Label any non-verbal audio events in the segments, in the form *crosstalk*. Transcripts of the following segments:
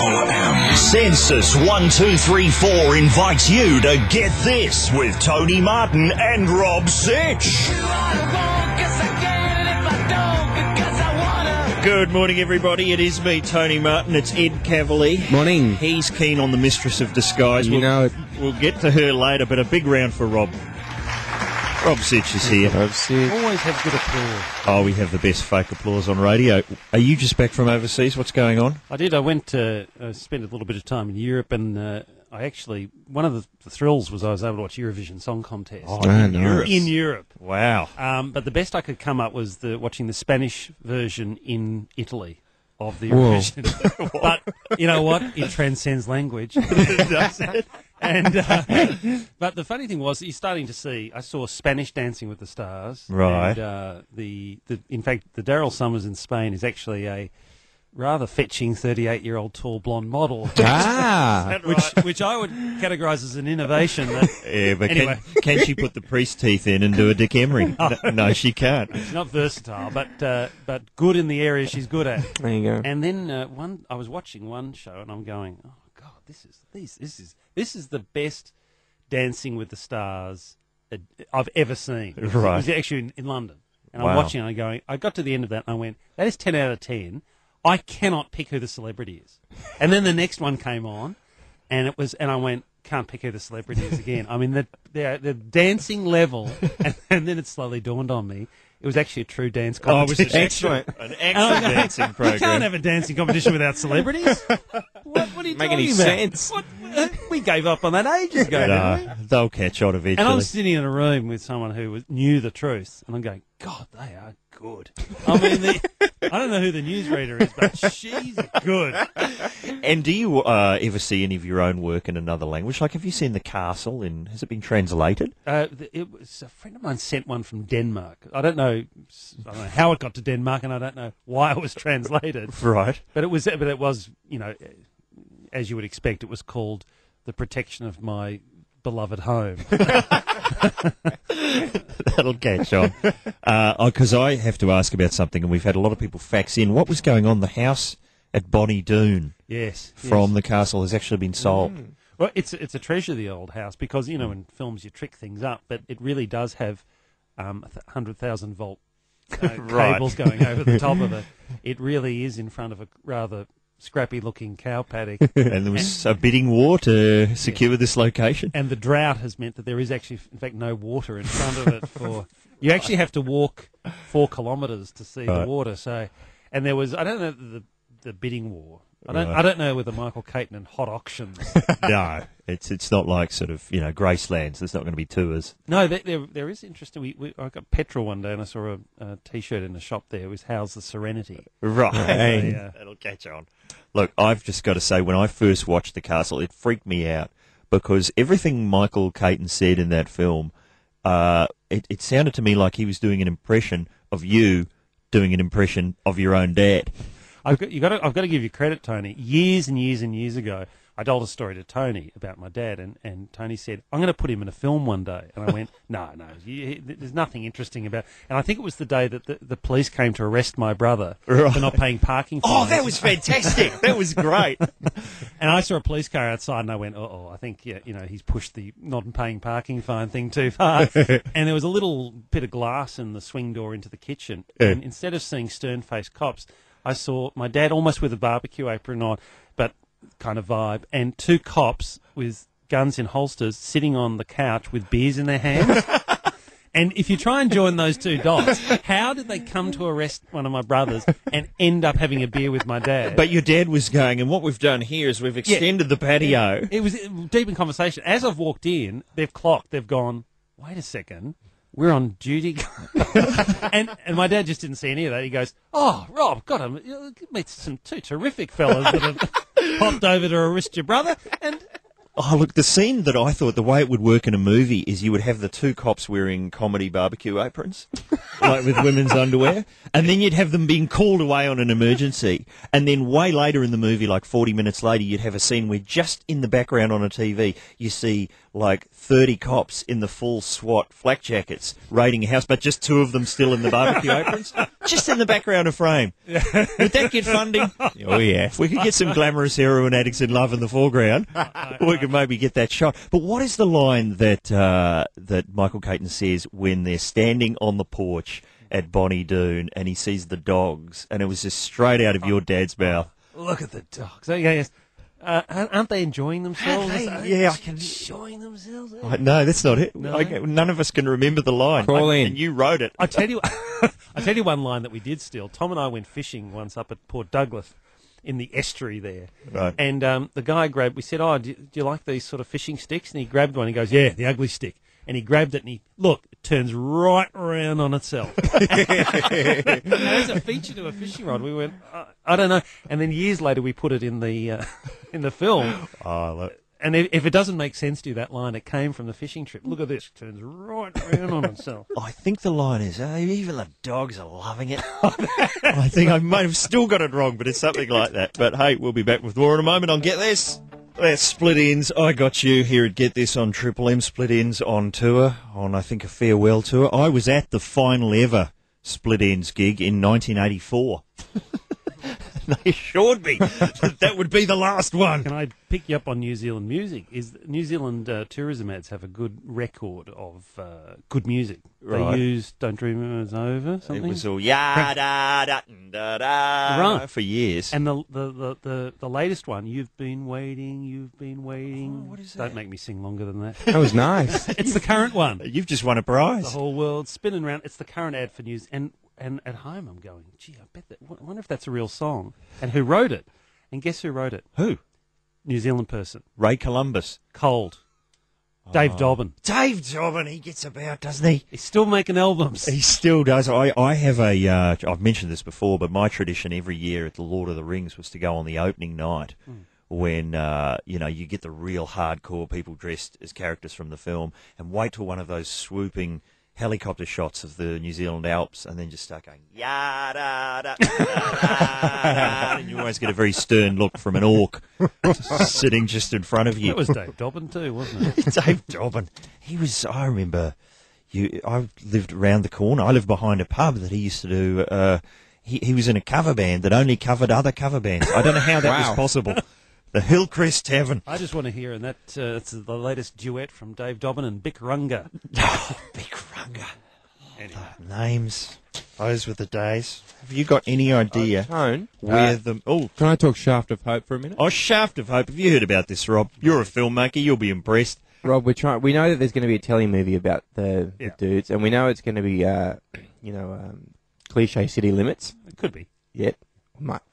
OM. Sensis 1234 invites you to get this with Tony Martin and Rob Sitch. Good morning, everybody. It is me, Tony Martin. It's Ed Kavalee. Morning. He's keen on the Mistress of Disguise. You we'll, know it. We'll get to her later, but a big round for Rob. Rob Sitch is here. I've seen. Always have good applause. Oh, we have the best fake applause on radio. Are you just back from overseas? What's going on? I did. I went to uh, spent a little bit of time in Europe, and uh, I actually one of the, the thrills was I was able to watch Eurovision Song Contest Oh, in nice. Europe. in Europe. Wow. Um, but the best I could come up was the watching the Spanish version in Italy of the Eurovision. *laughs* but you know what? It transcends language. *laughs* *laughs* and uh, *laughs* but the funny thing was, you're starting to see. I saw Spanish Dancing with the Stars. Right. And, uh, the the in fact, the Daryl Somers in Spain is actually a rather fetching 38 year old tall blonde model. Ah, *laughs* Which, which I would categorise as an innovation. That *laughs* Yeah, but Anyway. can, can she put the priest teeth in and do a Dick Emery? no, no, she can't. she's not versatile, but uh, but good in the area she's good at. there you go. And then uh, one, I was watching one show, and I'm going, "Oh this is this this is this is the best Dancing with the Stars I've ever seen." It was- *laughs* Right. It was actually in, in London, and Wow. I'm watching. and I'm going. I got to the end of that, and I went, "That is ten out of 10. I cannot pick who the celebrity is." And then the next one came on, and it was, and I went. Can't pick who the celebrity is again. I mean, the the, the dancing level, and, *laughs* and then it slowly dawned on me it was actually a true dance Oh, it was competition. an Excellent. *laughs* an And I'm actual going, You can't have a dancing competition without celebrities. *laughs* what, what are you Make talking any about? sense? What, we gave up on that ages ago. no, they'll catch on eventually. And I'm sitting in a room with someone who was, knew the truth, and I'm going, God, they are good. I mean, the, I don't know who the newsreader is, but she's good. And do you uh, ever see any of your own work in another language? Like, have you seen The Castle? In has it been translated? Uh, it was a friend of mine sent one from Denmark. I don't know, I don't know how it got to Denmark, and I don't know why it was *laughs* translated. Right. But it was, but it was, you know, as you would expect, it was called "The Protection of My Beloved Home." *laughs* That'll catch on. Because I have to ask about something, and we've had a lot of people fax in. What was going on? The house at Bonnie Doon yes, from yes. the castle has actually been sold. Well, it's it's a treasure, the old house, because you know in films you trick things up, but it really does have um, a hundred thousand volt uh, *laughs* Right. cables going over the top of *laughs* it. It really is in front of a rather scrappy looking cow paddock. *laughs* And there was a bidding war to secure this location. and the drought has meant that there is actually, in fact, no water in front of it. For you actually have to walk four kilometres to see Right. the water. So, and there was I don't know the the bidding war. I don't Right. I don't know whether Michael Caton and Hot Auctions. *laughs* no, it's it's not like sort of you know Gracelands. There's not going to be tours. no, there, there there is interesting. We, we I got petrol one day and I saw a, a T-shirt in the shop there. It was "How's the Serenity?" *laughs* Right. *laughs* Yeah. That'll catch on. Look, I've just got to say, when I first watched The Castle, it freaked me out because everything Michael Caton said in that film, uh, it, it sounded to me like he was doing an impression of you doing an impression of your own dad. I've got you got to, I've got to give you credit, Tony. Years and years and years ago, I told a story to Tony about my dad, and, and Tony said, "I'm going to put him in a film one day." And I went, *laughs* "No, no, you, there's nothing interesting about." And I think it was the day that the, the police came to arrest my brother Right. for not paying parking. Oh, that was fantastic. *laughs* that was great. *laughs* And I saw a police car outside, and I went, "Oh, I think yeah, you know, he's pushed the not paying parking fine thing too far." and there was a little bit of glass in the swing door into the kitchen, Yeah. and instead of seeing stern-faced cops, I saw my dad almost with a barbecue apron on, but kind of vibe, and two cops with guns in holsters sitting on the couch with beers in their hands. *laughs* And if you try and join those two dots, how did they come to arrest one of my brothers and end up having a beer with my dad? But your dad was going, and what we've done here is we've extended the patio. It was deep in conversation. As I've walked in, they've clocked. They've gone. Wait a second. We're on duty, *laughs* and and my dad just didn't see any of that. He goes, "Oh, Rob, got him. Meet some two terrific fellas that have *laughs* popped over to arrest your brother." And Oh, look, the scene that I thought the way it would work in a movie is you would have the two cops wearing comedy barbecue aprons, *laughs* like with women's underwear, and then you'd have them being called away on an emergency. And then way later in the movie, like 40 minutes later, you'd have a scene where just in the background on a TV, you see like 30 cops in the full SWAT flak jackets raiding a house, but just two of them still in the barbecue *laughs* aprons, just in the background of frame. Would that get funding? *laughs* Oh, yeah. If we could get some glamorous heroin addicts in love in the foreground, *laughs* we could maybe get that shot. But what is the line that, uh, that Michael Caton says when they're standing on the porch at Bonnie Doon and he sees the dogs, and it was just straight out of your dad's mouth. Look at the dogs. Oh, yeah, yes. Uh, aren't aren't they enjoying themselves? they? Yeah, I can- Enjoying themselves. I- No, that's not it. No? I- none of us can remember the line. Crawl I- in. And you wrote it. I tell you, *laughs* I tell you one line that we did steal. Tom and I went fishing once up at Port Douglas, in the estuary there, Right. and um, the guy grabbed. We said, "Oh, do you, do you like these sort of fishing sticks?" And he grabbed one. He goes, "Yeah, the ugly stick." And he grabbed it, and he look, it turns right around on itself. *laughs* There's a feature to a fishing rod. We went, uh, I don't know. And then years later, we put it in the uh, *laughs* in the film. Oh, look. And if, if it doesn't make sense to you, that line, it came from the fishing trip. Look at this, it turns right around on itself. *laughs* I think the line is, oh, even the dogs are loving it. I think I might have still got it wrong, but it's something like that. But hey, we'll be back with more in a moment on Get This. That's Split Enz. I got you here at Get This on Triple M. Split Enz on tour, on I think a farewell tour. I was at the final ever Split Enz gig in 1984. *laughs* *laughs* they assured me that that would be the last one. Can I pick you up on New Zealand music? Is New Zealand uh, tourism ads have a good record of uh, good music? Right. They use "Don't Dream It's Over" Something. It was all ya da da da da Right. for years. and the, the the, the the latest one, "You've Been Waiting, You've Been Waiting." Oh, what is Don't make me sing longer than that. That was nice. *laughs* it's the current one. You've just won a prize. The whole world spinning round. It's the current ad for news. And and at home, I'm going, gee, I bet that. I wonder if that's a real song. And who wrote it? And guess who wrote it? Who? New Zealand person. Ray Columbus. Cold. Dave Dobbyn. Dave Dobbyn, he gets about, doesn't he? He's still making albums. He still does. I, I have a, uh, I've mentioned this before, but my tradition every year at the Lord of the Rings was to go on the opening night when, uh, you know, you get the real hardcore people dressed as characters from the film and wait till one of those swooping helicopter shots of the New Zealand Alps and then just start going, ya da da da da da, *laughs* and you always get a very stern look from an orc sitting just in front of you. That was Dave Dobbyn too, wasn't it? *laughs* Dave Dobbyn. He was. I remember. You. I lived around the corner. I lived behind a pub that he used to do. Uh, he he was in a cover band that only covered other cover bands. I don't know how that was possible. The Hillcrest Tavern. I just want to hear, and that uh, it's the latest duet from Dave Dobbyn and Bick Runga. *laughs* Big Runga. Anyway. Names. Those were the days. Have you got any idea Tone, where uh, the? Oh. can I talk Shaft of Hope for a minute? Oh, Shaft of Hope. Have you heard about this, Rob? You're a filmmaker. You'll be impressed. Rob, we're trying. We know that there's going to be a telly movie about the, Yeah. the dudes, and we know it's going to be, uh, you know, um, cliche city limits. It could be. Yet, might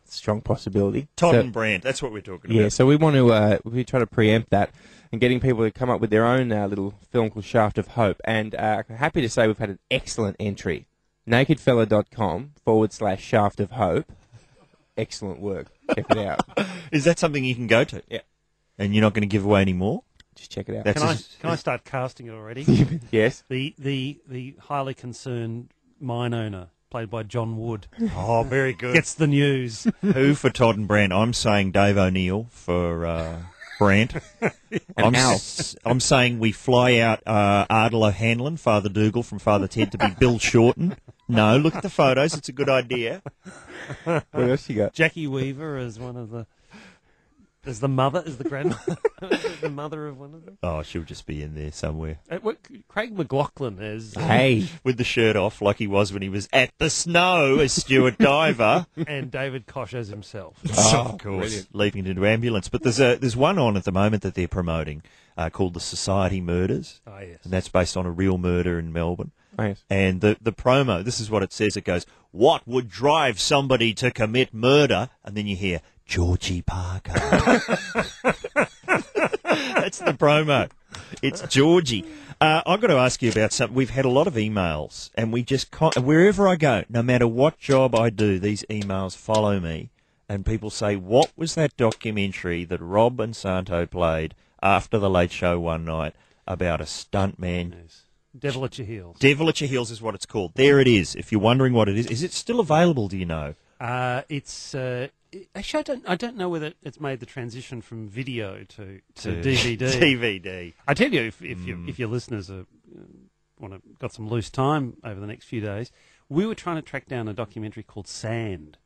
strong possibility. Todd So- and Brant. That's what we're talking Yeah, about. Yeah, so we want to uh, we try to preempt that and getting people to come up with their own uh, little film called Shaft of Hope. And uh, happy to say we've had an excellent entry. Nakedfella.com forward slash Shaft of Hope. Excellent work. Check it out. *laughs* Is that something you can go to? Yeah. And you're not going to give away any more? Just check it out. That's Can I a- can I start casting it already? *laughs* yes. the the the highly concerned mine owner, played by John Wood, *laughs* Oh, very good. gets the news. *laughs* Who for Todd and Brant? I'm saying Dave O'Neill for uh, Brant. *laughs* I'm, Al. s- I'm saying we fly out uh, Ardal O'Hanlon, Father Dougal from Father Ted to be Bill Shorten. No, look at the photos. It's a good idea. What else you got? Jacki Weaver is one of the as the mother, as the grandmother, *laughs* the mother of one of them. Oh, she'll just be in there somewhere Uh, what, Craig McLachlan as Hey. *laughs* with the shirt off, like he was when he was at the snow as Stuart *laughs* Diver. and David Koch as himself. Oh, of course, brilliant. leaping into ambulance. But there's a there's one on at the moment that they're promoting uh, called the Society Murders, Oh yes. and that's based on a real murder in Melbourne. Nice. And the, the promo, this is what it says. It goes, What would drive somebody to commit murder? And then you hear, Georgie Parker. *laughs* That's the promo. It's Georgie. Uh, I've got to ask you about something. We've had a lot of emails, and we just, con- wherever I go, no matter what job I do, these emails follow me. And people say, What was that documentary that Rob and Santo played after the late show one night about a stuntman Yes. Devil at your heels. Devil at Your Heels is what it's called. There it is. If you're wondering what it is, is it still available? Do you know Uh, it's uh, it- actually I don't I don't know whether it's made the transition from video to to, DVD. DVD. *laughs* I tell you, if if, you, if your listeners are, uh, want to got some loose time over the next few days, we were trying to track down a documentary called Sand.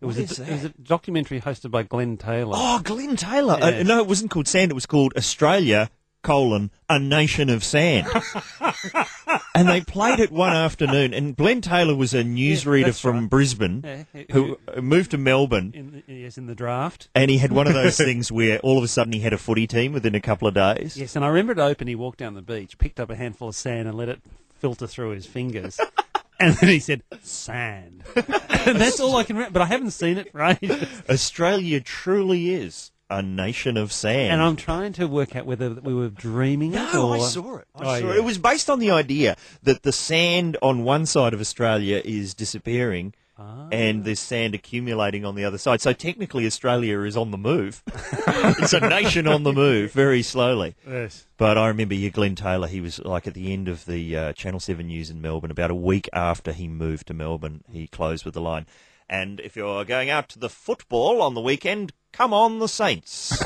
It was, What a, it was a documentary hosted by Glenn Taylor. Oh, Glenn Taylor. Uh, Yes. no, it wasn't called Sand. It was called Australia, colon, a nation of sand. *laughs* and they played it one afternoon. And Glenn Taylor was a newsreader that's from right. Brisbane Yeah, who moved to Melbourne. in the, yes, in the draft. And he had one of those *laughs* things where all of a sudden he had a footy team within a couple of days. Yes, and I remember it open. He walked down the beach, picked up a handful of sand, and let it filter through his fingers. *laughs* and then he said, "Sand." *laughs* and that's all I can remember. But I haven't seen it for ages. Australia truly is a nation of sand. And I'm trying to work out whether we were dreaming it No, or I saw it. I Oh, saw yeah. it. It was based on the idea that the sand on one side of Australia is disappearing Ah. and there's sand accumulating on the other side. So technically Australia is on the move. *laughs* it's a nation on the move very slowly. Yes. But I remember you, Glenn Taylor, he was like at the end of the uh, Channel 7 News in Melbourne, about a week after he moved to Melbourne, he closed with the line, and if you're going out to the football on the weekend, come on the Saints.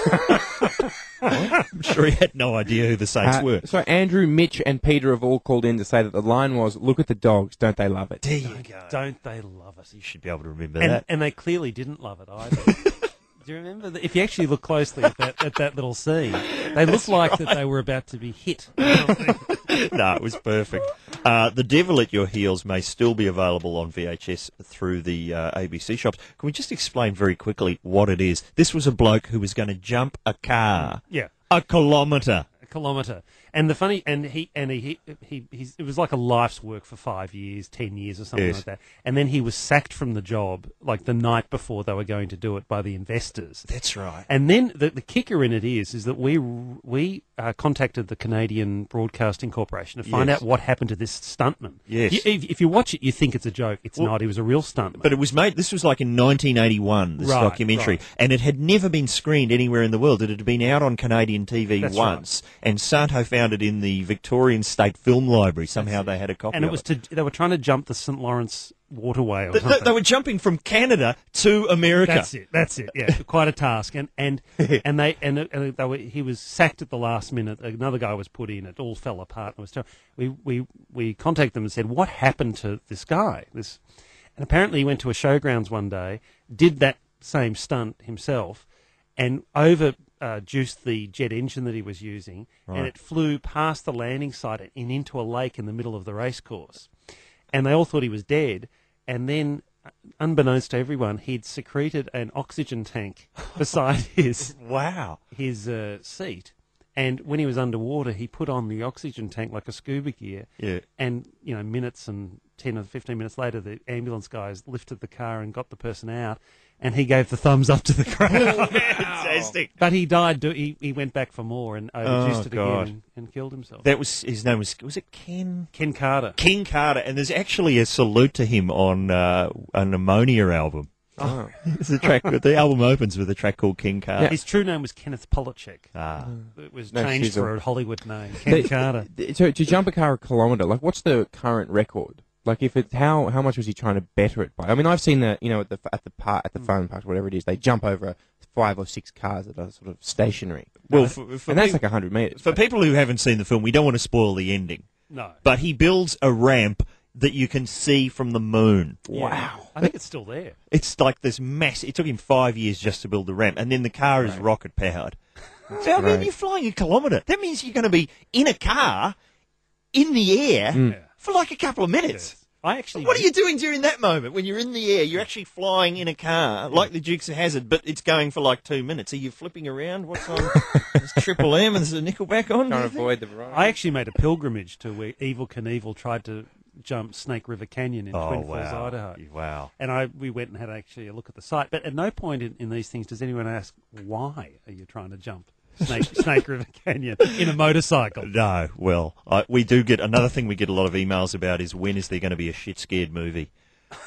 I'm sure he had no idea who the Saints Uh, were. so Andrew, Mitch, and Peter have all called in to say that the line was, "Look at the dogs, don't they love it?" There you go. Don't they love it? You should be able to remember And, that. and they clearly didn't love it either. *laughs* Do you remember? That? If you actually look closely at that at that little scene, they looked like that they were about to be hit. *laughs* no, it was perfect. Uh, the Devil at Your Heels may still be available on VHS through the uh, ABC shops. Can we just explain very quickly what it is? This was a bloke who was going to jump a car yeah. a kilometre. a kilometre. And the funny, and he, and he, he, he he's, it was like a life's work for five years, ten years, or something Yes. like that. And then he was sacked from the job, like the night before they were going to do it by the investors. That's right. And then the, the kicker in it is, is that we we uh, contacted the Canadian Broadcasting Corporation to find Yes. out what happened to this stuntman. Yes. You- if, if you watch it, you think it's a joke. It's not. He was a real stuntman. But it was made. This was like in 1981. This Right, documentary, right. and it had never been screened anywhere in the world. It had been out on Canadian TV That's once, and Santo found it in the Victorian State Film Library. Somehow they had a copy. and it was to they were trying to jump the St Lawrence waterway or They, something. they were jumping from Canada to America. That's it. That's it. Yeah, quite a task. And and *laughs* and they and, uh, and they were, he was sacked at the last minute. Another guy was put in. It all fell apart. And it was terrible. We we we contacted them and said, "What happened to this guy?" This, and apparently he went to a showgrounds one day, did that same stunt himself, and over. Uh, juiced the jet engine that he was using, Right. and it flew past the landing site and into a lake in the middle of the racecourse. And they all thought he was dead. And then, uh, unbeknownst to everyone, he'd secreted an oxygen tank *laughs* beside his *laughs* Wow. his uh, seat. And when he was underwater, he put on the oxygen tank like a scuba gear. Yeah. And you know, minutes and ten or fifteen minutes later, the ambulance guys lifted the car and got the person out. And he gave the thumbs up to the crowd. *laughs* *laughs* Fantastic. but he died. Do- he he went back for more and overjuiced Oh, it God. again and, and killed himself. That was his name was was it Ken Ken Carter. King Carter, and there's actually a salute to him on uh, an Ammonia album. Oh. *laughs* It's a track. the album opens with a track called King Carter. His true name was Kenneth Polachek. Ah, It was No, changed she's a- for a Hollywood name, Ken Carter. So to jump a car a kilometre, like what's the current record? Like if it how how much was he trying to better it by? I mean, I've seen that you know at the at the park at the phone park whatever it is, they jump over five or six cars that are sort of stationary. well, for, for, and that's peop- like hundred meters. for people who haven't seen the film, we don't want to spoil the ending, No. but he builds a ramp that you can see from the moon. Yeah. I think it's still there. It's like this mass. It took him five years just to build the ramp, and then the car is rocket powered. So, I mean, you're flying a kilometre. That means you're going to be in a car in the air Mm. Yeah. for like a couple of minutes. I actually. What are you doing during that moment when you're in the air? You're actually flying in a car like the Dukes of Hazzard, but it's going for like two minutes. Are you flipping around? What's *laughs* on? Is Triple M and is the Nickelback on? do trying you to think? avoid the variety. I actually made a pilgrimage to where Evel Knievel tried to jump Snake River Canyon in Oh Twin Falls, wow! Idaho. Wow! And I we went and had actually a look at the site. But at no point in, in these things does anyone ask why are you trying to jump Snake Snake River Canyon in a motorcycle. No, well, I, we do get another thing we get a lot of emails about is when is there going to be a shit scared movie? *laughs*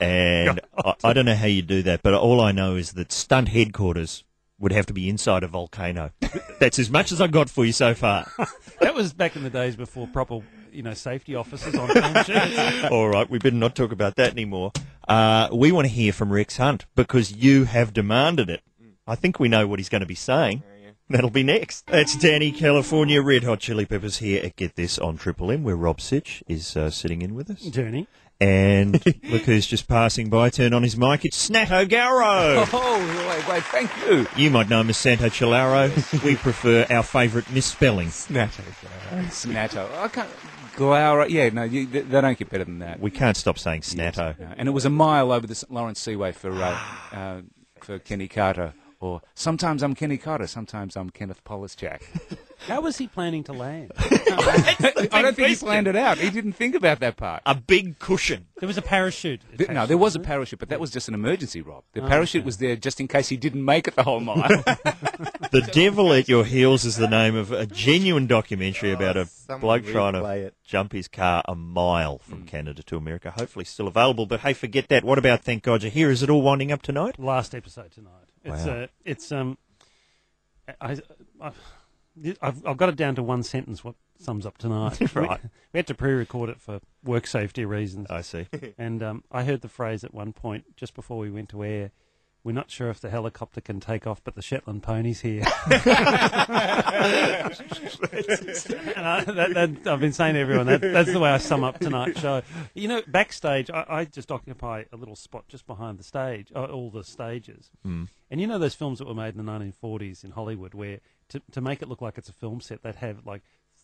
And I, I don't know how you do that, but all I know is that stunt headquarters would have to be inside a volcano. That's as much as I got for you so far. *laughs* That was back in the days before proper you know safety officers on film shoots. *laughs* All right, we better not talk about that anymore. Uh, we want to hear from Rex Hunt because you have demanded it. I think we know what he's going to be saying. That'll be next. That's Dani California Red Hot Chili Peppers here at Get This on Triple M, where Rob Sitch is uh, sitting in with us. Journey. And *laughs* look who's just passing by. Turn on his mic. It's Snato Garrow. Oh, wait, wait, thank you. You might know him as Santo Cilauro. *laughs* we prefer our favourite misspelling. Snatto. I can't. Glaura. Yeah, no, you, they they don't get better than that. We can't stop saying Snato. Yeah, And it was a mile over the St. Lawrence Seaway for uh, *sighs* uh, for Kenny Carter. Or sometimes I'm Kenny Carter, sometimes I'm Kenneth Polischak. *laughs* How was he planning to land? *laughs* I don't think he planned it out. He didn't think about that part. A big cushion. There was a parachute. Th- No, there was a parachute, but that was just an emergency, Rob. The Oh, parachute okay. was there just in case he didn't make it the whole mile. *laughs* The Devil at Your Heels is the name of a genuine documentary about a someone bloke trying to replay it. jump his car a mile from Canada to America. Hopefully still available. But hey, forget that. What about Thank God You're Here? Is it all winding up tonight? Last episode tonight. It's Wow. uh, it's um, I, I, I've, I've got it down to one sentence. What sums up tonight? *laughs* Right. We, we had to pre-record it for work safety reasons, I see. *laughs* and um, I heard the phrase at one point just before we went to air. We're not sure if the helicopter can take off, but the Shetland pony's here. *laughs* and I, I've been saying to everyone that, that's the way I sum up tonight's show. You know, backstage, I, I just occupy a little spot just behind the stage, uh, all the stages. Mm. And you know those films that were made in the 1940s in Hollywood, where to to make it look like it's a film set, they'd have like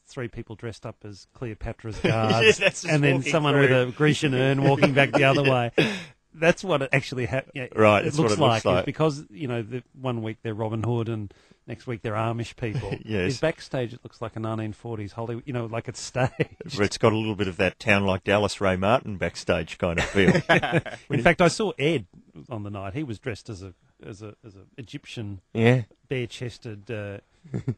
three people dressed up as Cleopatra's *laughs* guards, that's and then someone through. with a Grecian urn walking back the other *laughs* way. That's what it actually ha- yeah, Right, It looks it looks like, like. It's because you know the one week they're Robin Hood and next week they're Amish people. *laughs* Yes. Backstage it looks like a 1940s Hollywood, you know, like it's staged. It's got a little bit of that town like Dallas Ray Martin backstage kind of feel. In fact, I saw Ed on the night. He was dressed as a as a as a Egyptian Yeah. bare chested. Uh,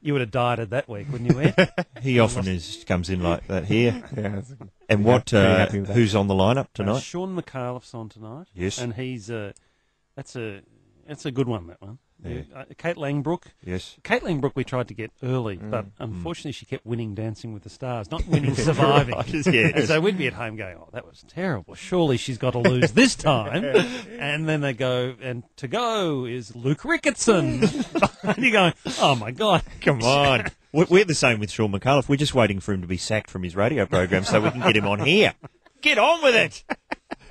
you would have died at that week, wouldn't you, Ed? *laughs* he often is comes in like that here. *laughs* yeah And what? pretty Uh, happy with that. who's on the lineup Uh, tonight? Shaun Micallef's on tonight. Yes. and he's uh, that's a that's a good one. That one. Yeah. Uh, Kate Langbroek. Yes. Kate Langbroek we tried to get early, Mm. but unfortunately she kept winning Dancing with the Stars, not winning *laughs* Surviving. Right, yes. So we'd be at home going, "Oh, that was terrible. Surely she's got to lose this time." *laughs* and then they go, and to go is Luke Ricketson. *laughs* and you're going, "Oh my god, Come on. We're we're the same with Shaun Micallef. We're just waiting for him to be sacked from his radio program so we can get him on here. Get on with it.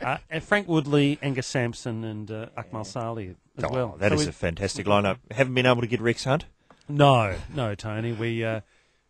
Uh, and Frank Woodley, Angus Sampson, and uh, Akmal Saleh as Oh, well. that So is we- a fantastic lineup. Haven't been able to get Rex Hunt. No, no, Tony. We uh,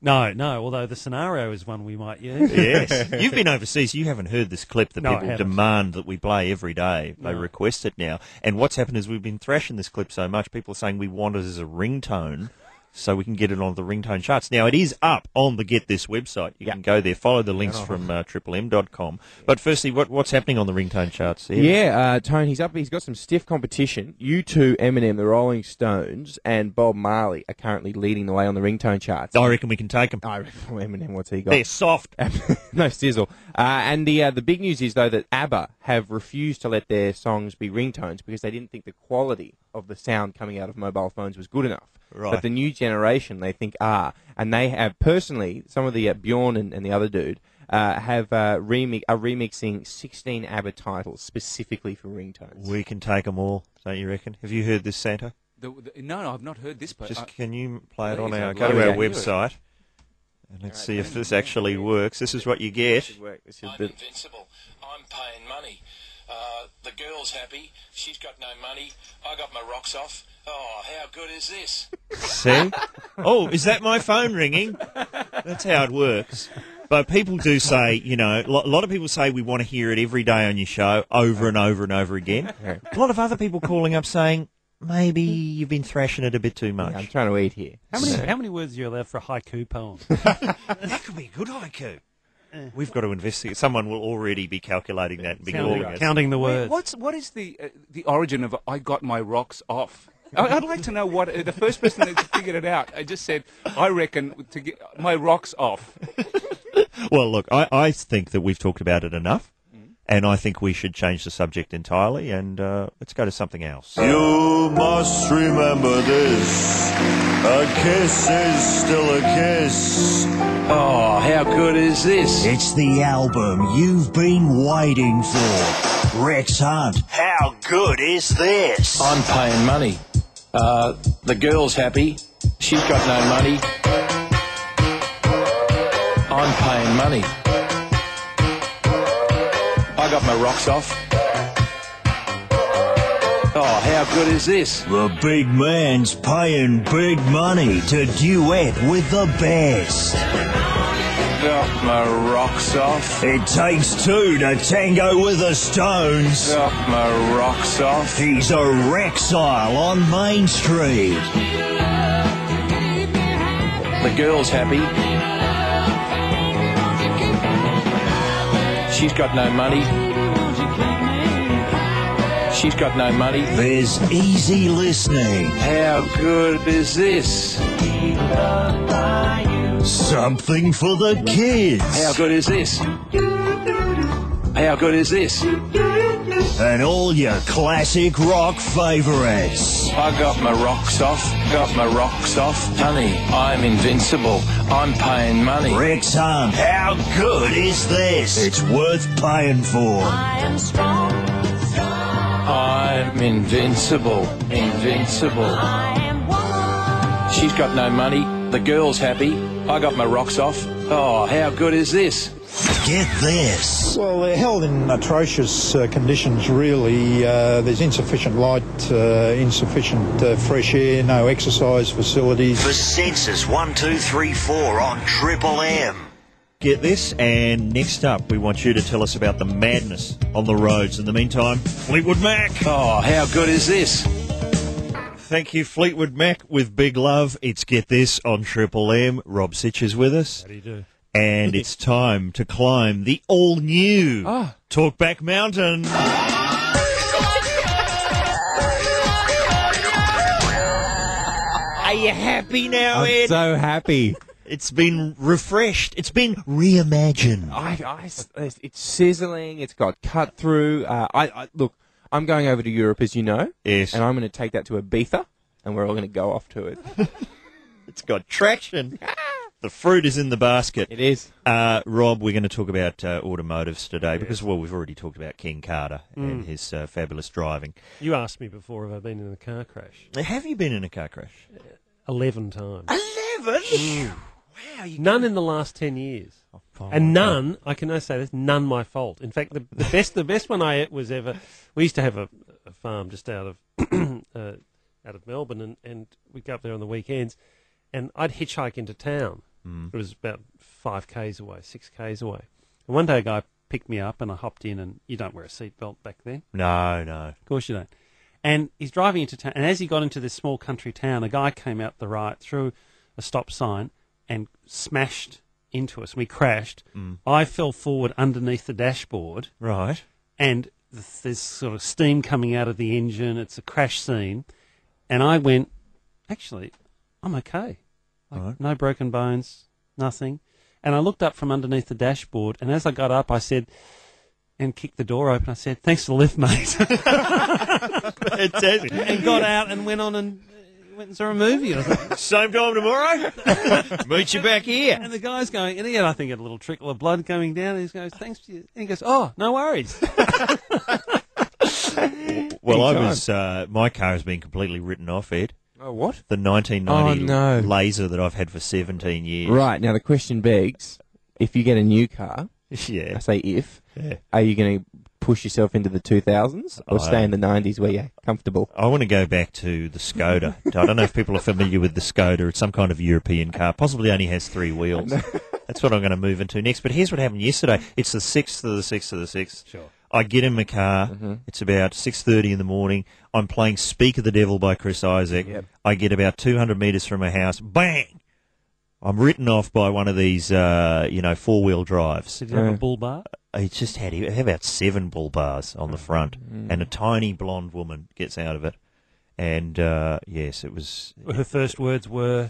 no, no. Although the scenario is one we might use. *laughs* Yes. *laughs* You've been overseas. You haven't heard this clip that No, people demand that we play every day. They No. request it now. And what's happened is we've been thrashing this clip so much, people are saying we want it as a ringtone so we can get it on the ringtone charts. Now, it is up on the Get This website. You can go there, follow the links from uh, triplem.com. But firstly, what, what's happening on the ringtone charts? Ian? Yeah, uh, Tone, he's up. He's got some stiff competition. U2, Eminem, the Rolling Stones, and Bob Marley are currently leading the way on the ringtone charts. I reckon we can take them. I reckon *laughs* Eminem, what's he got? They're soft. *laughs* no sizzle. Uh, and the uh, the big news is though that ABBA have refused to let their songs be ringtones because they didn't think the quality of the sound coming out of mobile phones was good enough. Right. But the new generation they think are, and they have personally some of the uh, Bjorn and, and the other dude. Uh, have uh, remix, are remixing 16 ABBA titles specifically for ringtones. We can take them all, don't you reckon? Have you heard this, Santa? The, the, no, no, I've not heard this. But Just I- can you play it on our go to to our website and let's Alright, see if this actually works. This is what you get. This is I'm the- invincible. I'm paying money. Uh, the girl's happy. She's got no money. I got my rocks off. Oh, how good is this? See? Oh, is that my phone ringing? That's how it works. But people do say, you know, a lot of people say we want to hear it every day on your show, over and over and over again. A lot of other people calling up saying, maybe you've been thrashing it a bit too much. I'm trying to eat here. How many how many words are you allowed for a haiku poem? *laughs* That could be a good haiku. We've got to investigate. Someone will already be calculating that and be counting, us. counting the Wait, words. what's what is the uh, the origin of I got my rocks off? I- I'd like to know what uh, the first person that figured it out. I just said I reckon to get my rocks off. *laughs* Well, look, I, I think that we've talked about it enough, and I think we should change the subject entirely, and uh, let's go to something else. You must remember this. A kiss is still a kiss. Oh, how good is this? It's the album you've been waiting for. Rex Hunt. How good is this? I'm paying money. Uh, the girl's happy. She's got no money. I'm paying money. I got my rocks off. Oh, how good is this? The big man's paying big money to duet with the best. Got my rocks off. It takes two to tango with the Stones. Got my rocks off. He's a Rexile on Main Street. The girl's happy. She's got no money. She's got no money. There's easy listening. How good is this? Something for the kids. How good is this? How good is this? And all your classic rock favorites. I got my rocks off. Got my rocks off. Honey, I'm invincible. I'm paying money. Rex Hunt, how good is this? It's worth paying for. I am strong, I'm invincible. Invincible. I am woman. She's got no money. The girl's happy. I got my rocks off. Oh, how good is this? Get this. Well, they're held in atrocious uh, conditions, really. Uh, there's insufficient light, uh, insufficient uh, fresh air, no exercise facilities. For Sensis 1234 on Triple M. Get this, and next up, we want you to tell us about the madness on the roads. In the meantime, Fleetwood Mac. Oh, how good is this? Thank you, Fleetwood Mac, with big love. It's Get This on Triple M. Rob Sitch is with us. How do you do? And it's time to climb the all new Ah. Talkback Mountain. Are you happy now, I'm Ed? so happy. It's been refreshed. It's been reimagined. I, I, it's sizzling. It's got cut through. Uh, I, I look. I'm going over to Europe, as you know, Yes. and I'm going to take that to Ibiza, and we're all going to go off to it. *laughs* It's got traction. *laughs* the fruit is in the basket. It is. Uh, Rob, we're going to talk about uh, automotives today because, well, we've already talked about King Carter and his uh, fabulous driving. You asked me before if I've been in a car crash. Have you been in a car crash? Eleven times. Eleven. Wow, you None in the last ten years. Oh, And none, I can only say this, none my fault. In fact, the, the *laughs* best, the best one I was ever. We used to have a, a farm just out of, *clears throat* uh, out of Melbourne, and, and we'd go up there on the weekends, and I'd hitchhike into town. Hmm. It was about five k's away, six k's away. And one day, a guy picked me up, and I hopped in, and you don't wear a seatbelt back then. No, no. Of course you don't. And he's driving into town, and as he got into this small country town, a guy came out the right through a stop sign and smashed into us. We crashed. I fell forward underneath the dashboard, Right. and there's sort of steam coming out of the engine. It's a crash scene, and I went, actually, I'm okay. Like, Right. No broken bones, nothing. And I looked up from underneath the dashboard, and as I got up, I said, and kicked the door open. I said, "Thanks for the lift, mate." *laughs* And got out and went on and uh, went and saw a movie. Like- *laughs* Same time tomorrow. *laughs* Meet you back here. and the guy's going, and he had, I think, a little trickle of blood coming down. And he goes, "Thanks," For you." and he goes, "Oh, no worries." Well, I was. Uh, my car has been completely written off, Ed. Oh, what? The 1990 Oh, no. laser that I've had for 17 years. Right now, the question begs: if you get a new car, *laughs* Yeah. I say if, yeah. are you going to push yourself into the 2000s or I- stay in the 90s where you're comfortable? I want to go back to the Skoda. *laughs* I don't know if people are familiar with the Skoda. It's some kind of European car. Possibly only has three wheels. That's what I'm going to move into next. But here's what happened yesterday. It's the sixth of the sixth of the sixth. Sure. I get in my car. It's about six thirty in the morning. I'm playing "Speak of the Devil" by Chris Isaak. Yep. I get about 200 meters from my house. Bang! I'm written off by one of these, uh, you know, four wheel drives. Did you have Yeah. a bull bar? It just had, it had about seven bull bars on the front, Mm. and a tiny blonde woman gets out of it. And uh, yes, it was. Her first words were,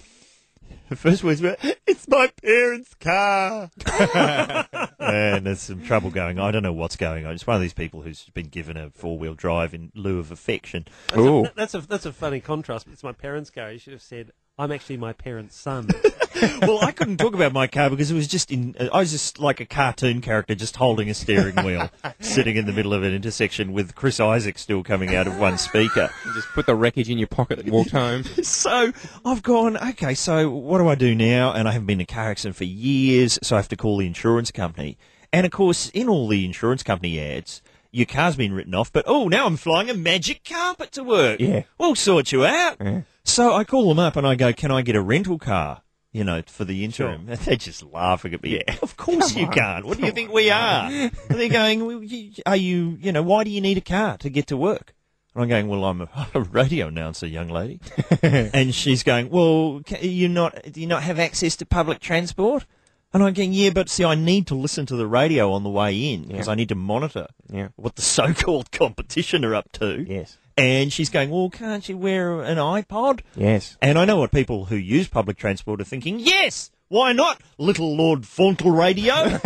*laughs* The first words were, "It's my parents' car," *laughs* and there's some trouble going. on. I don't know what's going on. It's one of these people who's been given a four wheel drive in lieu of affection. Ooh. That's a that's a funny contrast. It's my parents' car. You should have said, I'm actually my parents' son. *laughs* well, I couldn't talk about my car because it was just in. Uh, I was just like a cartoon character, just holding a steering wheel, *laughs* sitting in the middle of an intersection with Chris Isaak still coming out of one speaker. You just put the wreckage in your pocket and walked home. *laughs* So I've gone, okay, so what do I do now? And I haven't been in a car accident for years, so I have to call the insurance company. And of course, in all the insurance company ads, your car's been written off, but oh, now I'm flying a magic carpet to work. Yeah. We'll sort you out. Yeah. So I call them up and I go, can I get a rental car? You know, for the interim. And they're just laughing at me. Yeah. Of course you can't. What do you think we are? And they're going, well, you- are you, you know, why do you need a car to get to work? And I'm going, well, I'm a, *laughs* a radio announcer, young lady. *laughs* and she's going, well, ca you not, do you not have access to public transport? And I'm going, yeah, but see, I need to listen to the radio on the way in because. I need to monitor Yeah. what the *laughs* so-called competition are up to. Yes. And she's going, well, can't you wear an iPod? Yes. And I know what people who use public transport are thinking. Yes, why not, little Lord Fauntle Radio? *laughs*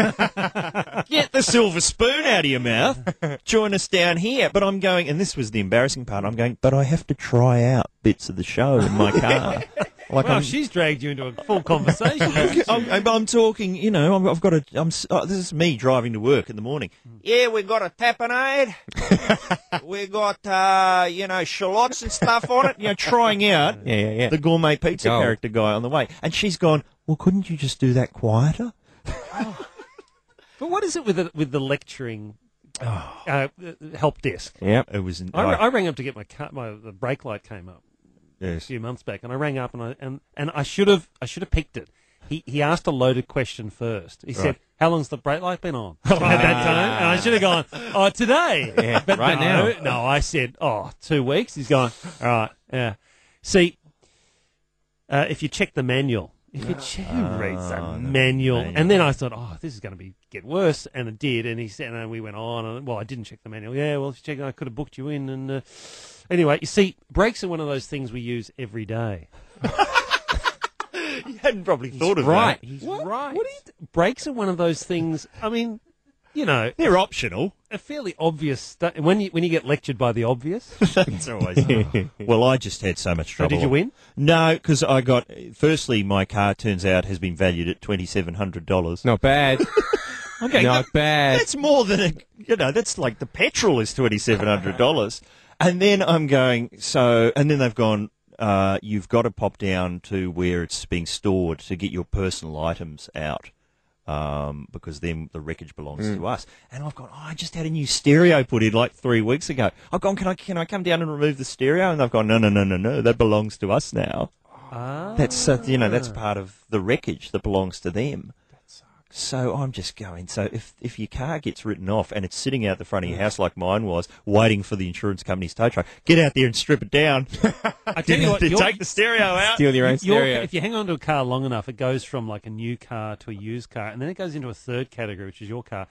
Get the silver spoon out of your mouth. Join us down here. But I'm going, and this was the embarrassing part. I'm going, but I have to try out bits of the show in my car. *laughs* like well, I'm, she's dragged you into a full conversation. I'm, I'm, talking, you know, I've, I've got a, I'm, oh, this is me driving to work in the morning. Yeah, we've got a tapenade. *laughs* We've got, uh, you know, shallots and stuff on it, you know, trying out Yeah, yeah, yeah. the gourmet pizza character guy on the way. And she's gone, well, couldn't you just do that quieter? *laughs* but what is it with the, with the lecturing uh, uh, help desk? Yep. It was, I, I rang up to get my car, my the brake light came up a few months back, and I rang up and I and, and I should have I should have picked it. He he asked a loaded question first. He said, "How long's the brake light been on?" *laughs* At that time, and I should have gone, "Oh, today." *laughs* Yeah, but right no, now. No, I said, "Oh, two weeks." He's gone, "All right, yeah." See, uh, if you check the manual, if you check, who reads the Ah, manual? manual. And then I thought, "Oh, this is going to be get worse," and it did. And he said, and we went on, and well, I didn't check the manual. Yeah, well, if you check, I could have booked you in, and. Uh, Anyway, you see, brakes are one of those things we use every day. *laughs* You hadn't probably thought of right. that. He's right. What do you th- brakes are one of those things. I mean, you know, They're optional. a fairly obvious. Stu- when you when you get lectured by the obvious. *laughs* That's always. *laughs* well, I just had so much So trouble. did you win? No, because I got. Firstly, my car turns out has been valued at twenty seven hundred dollars. Not bad. *laughs* Okay, Not that- bad. That's more than a. You know, that's like the petrol is twenty seven hundred dollars, and then I'm going. So, and then they've gone. Uh, you've got to pop down to where it's being stored to get your personal items out. Um, because then the wreckage belongs to us. And I've gone, oh, I just had a new stereo put in like three weeks ago. I've gone, can I, can I come down and remove the stereo? And they've gone, no, no, no, no, no, that belongs to us now. Ah, That's uh, you know that's part of the wreckage that belongs to them. So I'm just going. So if if your car gets written off and it's sitting out the front of your house like mine was, waiting for the insurance company's tow truck, get out there and strip it down. *laughs* I tell you *laughs* what, your- take the stereo out. Steal your own your- stereo. if you hang on to a car long enough, it goes from like a new car to a used car, and then it goes into a third category, which is your car,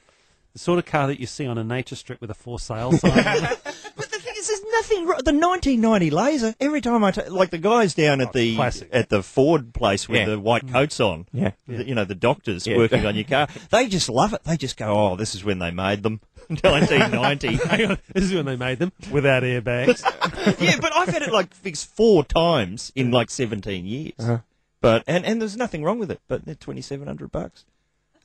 the sort of car that you see on a nature strip with a for sale sign. *laughs* There's nothing wrong. The 1990 Laser. Every time I ta- like the guys down at the classic. at the Ford place with Yeah. the white coats on. Yeah. the- you know the doctors Yeah. working on *laughs* your car. They just love it. They just go, "Oh, this is when they made them." *laughs* 1990. *laughs* Hang on, this is when they made them without airbags. yeah, but I've had it like fixed four times in like 17 years. Uh-huh. But and and there's nothing wrong with it. But they're 2,700 bucks.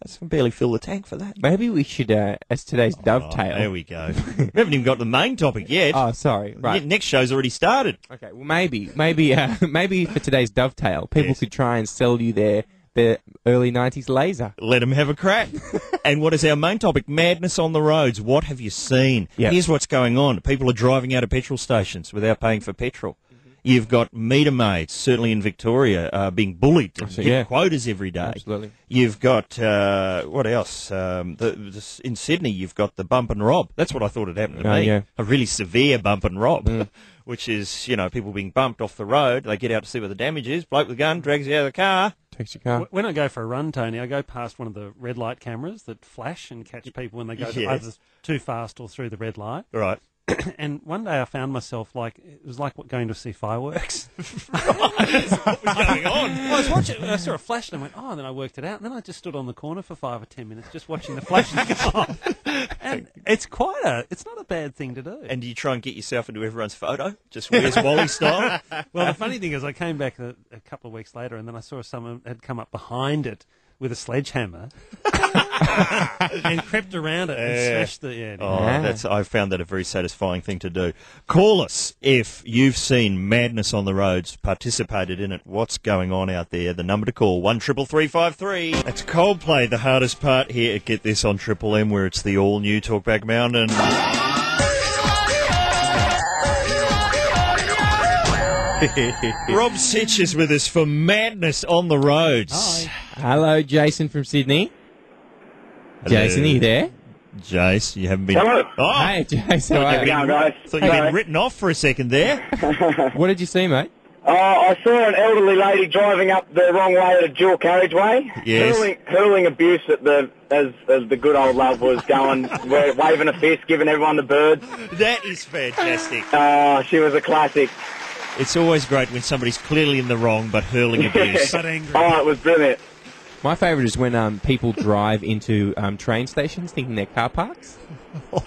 That's can barely fill the tank for that. Maybe we should, uh, as today's Oh, there we go. *laughs* we haven't even got to the main topic yet. Oh, sorry. Right. Yeah, next show's already started. Okay. Well, maybe, maybe, uh, *laughs* maybe for today's dovetail, people Yes. could try and sell you their their early '90s laser. Let them have a crack. *laughs* and what is our main topic? Madness on the roads. What have you seen? Yep. Here's what's going on. People are driving out of petrol stations without paying for petrol. You've got meter maids, certainly in Victoria, uh, being bullied to see, get yeah. quotas every day. Absolutely. You've got uh, what else? Um, the, the, in Sydney, you've got the bump and rob. That's what I thought had happened to Oh, me. yeah. A really severe bump and rob, *laughs* which is you know people being bumped off the road. They get out to see what the damage is. Bloke with a gun drags you out of the car. Takes your car. When I go for a run, Tony, I go past one of the red light cameras that flash and catch people when they go Yes. either too fast or through the red light. Right. *coughs* and one day I found myself like it was like what going to see fireworks. What was going on? I was watching. I saw a flash and I went, oh, and then I worked it out. And then I just stood on the corner for five or ten minutes just watching the flashes go off. And it's quite a. It's not a bad thing to do. And do you try and get yourself into everyone's photo? Just where's Wally style? *laughs* well, the funny thing is, I came back a, a couple of weeks later, and then I saw someone had come up behind it with a sledgehammer *laughs* *laughs* and crept around it and Yeah. smashed the. Yeah, Oh, Yeah. that's I found that a very satisfying thing to do. Call us if you've seen madness on the roads, participated in it. What's going on out there? The number to call one triple three five three. That's Coldplay. The hardest part here. Get this on Triple M, where it's the all new Talkback Mountain. *laughs* Rob Sitch is with us for madness on the roads. Hello, Jason from Sydney. Jason, are you there? Jace, you haven't been. Hello. Oh, Hey, Jason. how you'd are been, How guys? thought you'd been written off for a second there. *laughs* What did you see, mate? Uh, I saw an elderly lady driving up the wrong way at a dual carriageway, Yes. hurling, hurling abuse at the as as the good old love was going, *laughs* wa- waving a fist, giving everyone the birds. that is fantastic. Oh, she was a classic. It's always great when somebody's clearly in the wrong but hurling abuse. but *laughs* angry. Oh, it was brilliant. My favourite is when um, people drive into um, train stations thinking they're car parks.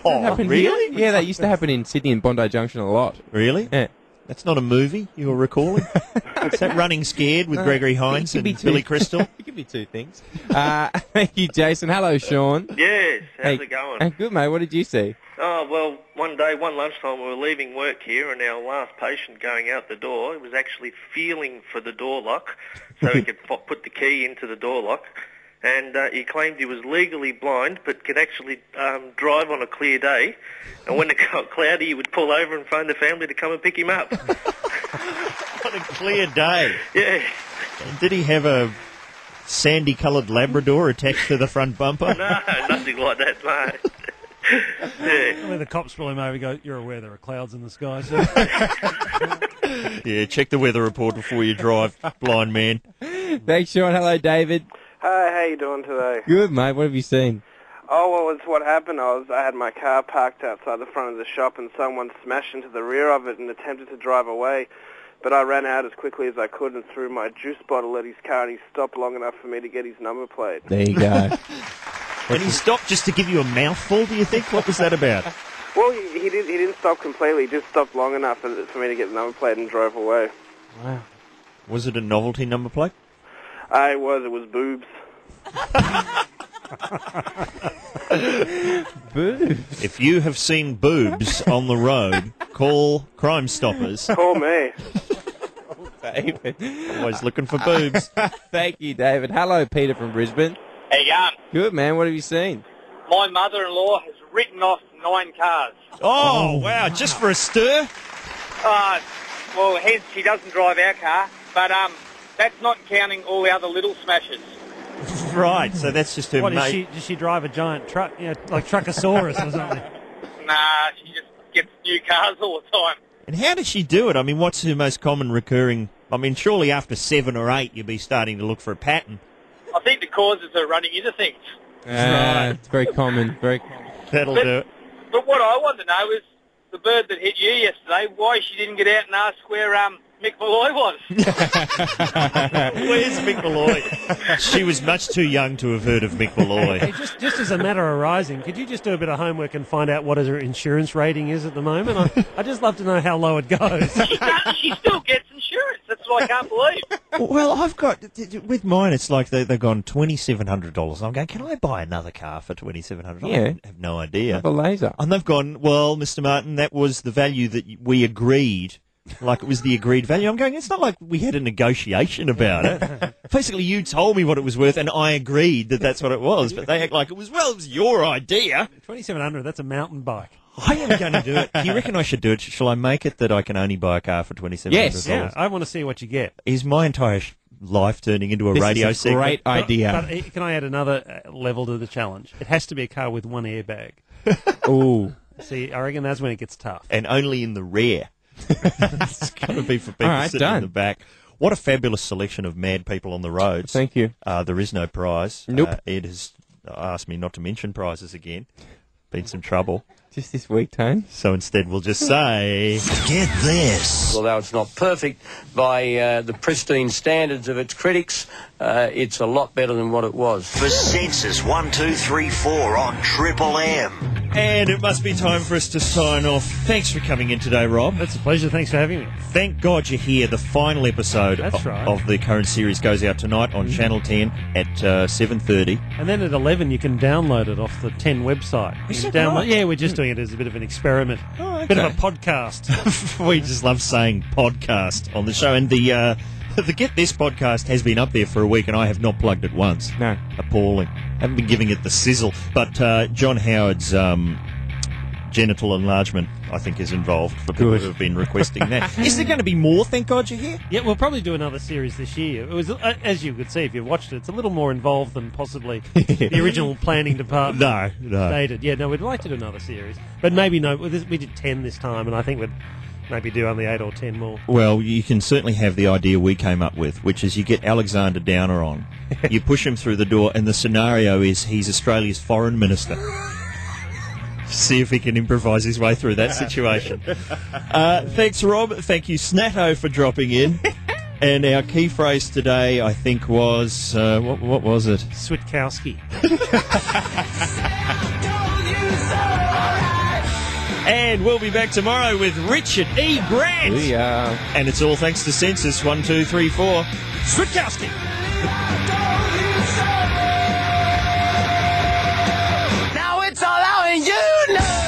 oh, really? here? Yeah, that used to happen in Sydney and Bondi Junction a lot. Really? Yeah. That's not a movie you're recalling? *laughs* Is that Running Scared with Gregory Hines and two- Billy *laughs* Crystal? it could be two things. Uh, *laughs* thank you, Jason. Hello, Sean. Yes, how's Hey, it going? uh, good, mate. What did you see? Oh, well, one day, one lunchtime, we were leaving work here, and our last patient going out the door, he was actually feeling for the door lock *laughs* so he *laughs* could put the key into the door lock. And uh, he claimed he was legally blind, but could actually um, drive on a clear day. And when it *laughs* got cloudy, he would pull over and phone the family to come and pick him up. What a clear day. yeah. And did he have a sandy coloured Labrador attached to the front bumper? No, nothing like that, no. yeah. When the cops pull him over, go, "You're aware there are clouds in the sky." So. Yeah, check the weather report before you drive, blind man. Thanks, Sean. Hello, David. Hi, how you doing today? Good, mate. What have you seen? Oh well, it's what happened. I was I had my car parked outside the front of the shop, and someone smashed into the rear of it and attempted to drive away. But I ran out as quickly as I could and threw my juice bottle at his car, and he stopped long enough for me to get his number plate. There you go. *laughs* And he stopped just to give you a mouthful, do you think? What was that about? Well, he, he did. He didn't stop completely. He just stopped long enough for, for me to get the number plate and drove away. wow. Was it a novelty number plate? Uh, I was. It was boobs. *laughs* boobs. If you have seen boobs on the road, call Crime Stoppers. Call me. David. Always looking for boobs. *laughs* Thank you, David. Hello, Peter from Brisbane. How you going? Good, man. What have you seen? My mother-in-law has written off nine cars. Oh, wow, just for a stir? Uh, well, hence she doesn't drive our car, but um, that's not counting all the other little smashes. *laughs* Right, so that's just her what mate. does she? Does she drive a giant truck, you know, like Truckosaurus or something? *laughs* Nah, she just gets new cars all the time. And how does she do it? I mean, what's her most common recurring? I mean, surely after seven or eight, you'd be starting to look for a pattern. I think the cause is her running into things. Uh, it's very common. Very common. That'll But- do it. But what I want to know is the bird that hit you yesterday, why she didn't get out and ask where um, Mick Molloy was. *laughs* Where's Mick Molloy? she was much too young to have heard of Mick Molloy. Hey, just, just as a matter of rising, could you just do a bit of homework and find out what her insurance rating is at the moment? I, I just love to know how low it goes. she, she still gets insurance. That's what I can't believe. Well, I've got with mine. It's like they, they've gone twenty seven hundred dollars. I'm going. Can I buy another car for twenty seven hundred? Yeah. I have no idea. Have a laser. And they've gone. Well, Mister Martin, that was the value that we agreed. Like it was the agreed value. I'm going. It's not like we had a negotiation about it. *laughs* Basically, you told me what it was worth, and I agreed that that's what it was. But they act like it was. Well, it was your idea. 2700 that's a mountain bike. I am going to do it. Do you reckon I should do it? Shall I make it that I can only buy a car for twenty seven hundred Yes. dollars? Yeah, I want to see what you get. Is my entire sh- life turning into a This radio is a segment? great idea. But uh, can I add another uh, level to the challenge? It has to be a car with one airbag. *laughs* Ooh. See, I reckon that's when it gets tough. and only in the rear. *laughs* it's going to be for people right, sitting in the back. What a fabulous selection of mad people on the roads. Thank you. Uh, there is no prize. Nope. Uh, Ed has asked me not to mention prizes again. Been some trouble. Just this week, Tone. So instead, we'll just say, Get this. Although it's not perfect by uh, the pristine standards of its critics, uh, it's a lot better than what it was. For Sensis 1234 on Triple M. and it must be time for us to sign off. Thanks for coming in today, Rob. That's a pleasure. Thanks for having me. Thank God you're here. The final episode That's of, right. of the current series goes out tonight on Channel 10 at uh, 7.30. And then at 11, you can download it off the 10 website. You Is can it download, right? Yeah, we're just doing it as a bit of an experiment. Oh, Bit of a podcast. *laughs* we just love saying podcast on the show. And the, uh, *laughs* the Get This podcast has been up there for a week and I have not plugged it once. No. Appalling. Haven't been giving it the sizzle. But uh, John Howard's um, genital enlargement, I think, is involved for people Good. who have been requesting that. *laughs* is there going to be more? Thank God you're here. yeah, we'll probably do another series this year. It was, uh, as you could see if you've watched it, it's a little more involved than possibly *laughs* the original planning department No, no. stated. Yeah, no, we'd like to do another series, but maybe no. We did 10 this time, and I think we'd maybe do only eight or 10 more. Well, you can certainly have the idea we came up with, which is you get Alexander Downer on, you push him through the door, and the scenario is he's Australia's foreign minister. See if he can improvise his way through that *laughs* situation. Uh, thanks, Rob. Thank you, Snatto, for dropping in. *laughs* And our key phrase today, I think, was uh, what, what was it? Switkowski. *laughs* And we'll be back tomorrow with Richard E. Grant. We are. And it's all thanks to Sensis 1234. Switkowski! you know.